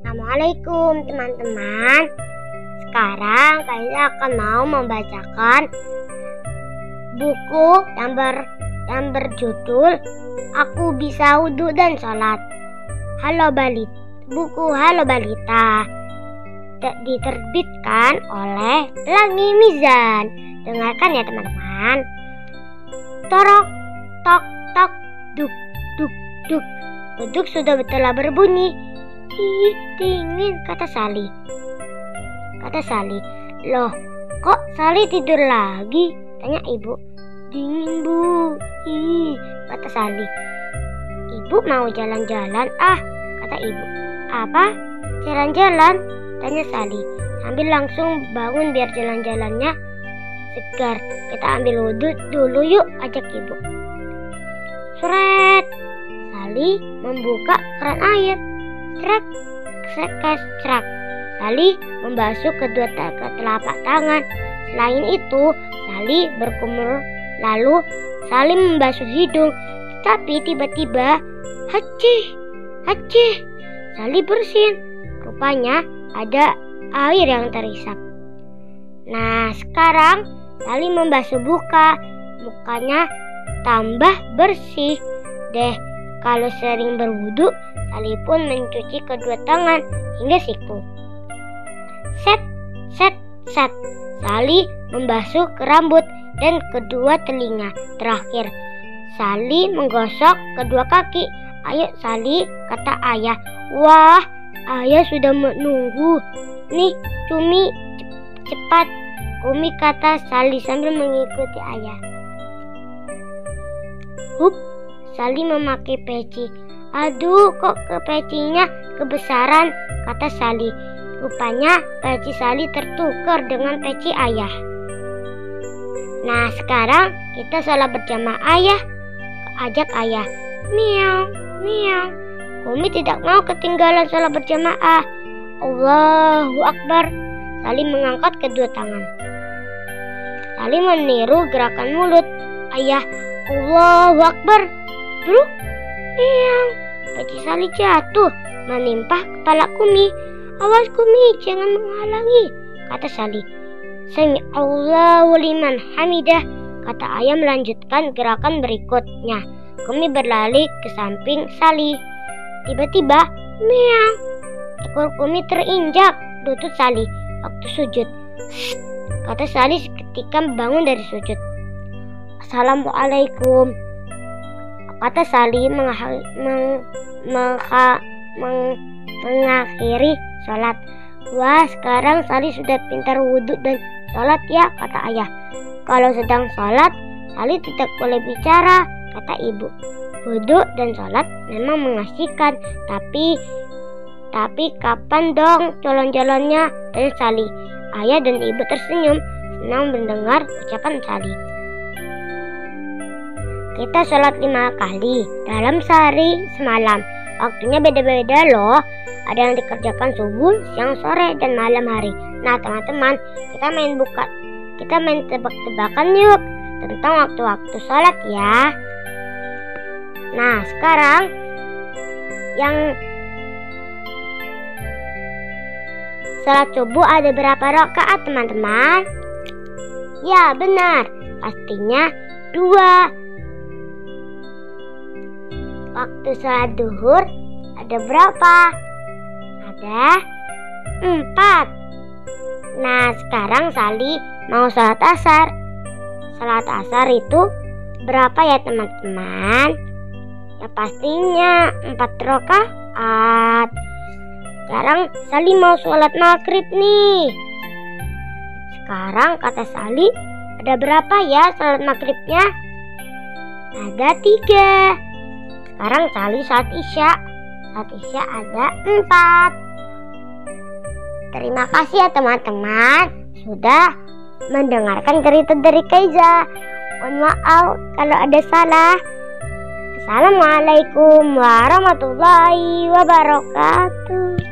Assalamualaikum teman-teman. Sekarang saya akan mau membacakan buku yang ber yang berjudul Aku Bisa Wudhu dan Sholat. Halo Balita Buku Halo Balita. Diterbitkan oleh Pelangi Mizan. Dengarkan ya teman-teman. Torok, tok, tok, duk, duk, duk. Duduk sudah telah berbunyi Ih, dingin, kata Sali. Kata Sali, loh, kok Sali tidur lagi? Tanya ibu. Dingin, Bu. Ih, kata Sali. Ibu mau jalan-jalan, ah, kata ibu. Apa? Jalan-jalan? Tanya Sali. Sambil langsung bangun biar jalan-jalannya segar. Kita ambil wudhu dulu yuk, ajak ibu. Seret. Sali membuka keran air Serak, serak, serak. Sali membasuh kedua telapak tangan. Selain itu, Sali berkumur lalu Sali membasuh hidung. Tetapi tiba-tiba, hacih, hacih. Sali bersin. Rupanya ada air yang terisap. Nah, sekarang Sali membasuh buka. Mukanya tambah bersih deh. Kalau sering berwudu, Sali pun mencuci kedua tangan hingga siku. Set, set, set. Sali membasuh ke rambut dan kedua telinga. Terakhir, Sali menggosok kedua kaki. Ayo Sali, kata ayah. Wah, ayah sudah menunggu. Nih, cumi, cepat. Kumi kata Sali sambil mengikuti ayah. Hup, Sali memakai peci. Aduh, kok ke pecinya kebesaran, kata Sali. Rupanya peci Sali tertukar dengan peci ayah. Nah, sekarang kita sholat berjamaah ayah. Ajak ayah. Miau, miau. Kumi tidak mau ketinggalan sholat berjamaah. Allahu Akbar. Sali mengangkat kedua tangan. Sali meniru gerakan mulut. Ayah, Allahu Akbar. Dulu Meow. Peci Sali jatuh menimpa kepala Kumi. Awas Kumi, jangan menghalangi, kata Sali. Sami Allahu liman hamidah, kata ayah melanjutkan gerakan berikutnya. Kumi berlari ke samping Sali. Tiba-tiba, meow. Ekor Kumi terinjak lutut Sali waktu sujud. Kata Sali ketika bangun dari sujud. Assalamualaikum kata Sali mengakhiri, meng, meng, mengakhiri sholat. Wah, sekarang Sali sudah pintar wudhu dan sholat ya, kata ayah. Kalau sedang sholat, Sali tidak boleh bicara, kata ibu. Wudhu dan sholat memang mengasihkan, tapi tapi kapan dong jalan-jalannya? Tanya Sali. Ayah dan ibu tersenyum, senang mendengar ucapan Sali. Kita sholat lima kali dalam sehari semalam. Waktunya beda-beda loh. Ada yang dikerjakan subuh, siang, sore, dan malam hari. Nah teman-teman, kita main buka, kita main tebak-tebakan yuk tentang waktu-waktu sholat ya. Nah sekarang yang sholat subuh ada berapa rakaat teman-teman? Ya benar, pastinya dua Waktu sholat duhur ada berapa? Ada empat. Nah sekarang Sali mau sholat asar. Sholat asar itu berapa ya teman-teman? Ya pastinya empat rakaat. Sekarang Sali mau sholat maghrib nih. Sekarang kata Sali ada berapa ya sholat maghribnya? Ada tiga. Sekarang Sali saat Isya. Saat Isya ada empat. Terima kasih ya teman-teman sudah mendengarkan cerita dari Kaiza. Mohon maaf kalau ada salah. Assalamualaikum warahmatullahi wabarakatuh.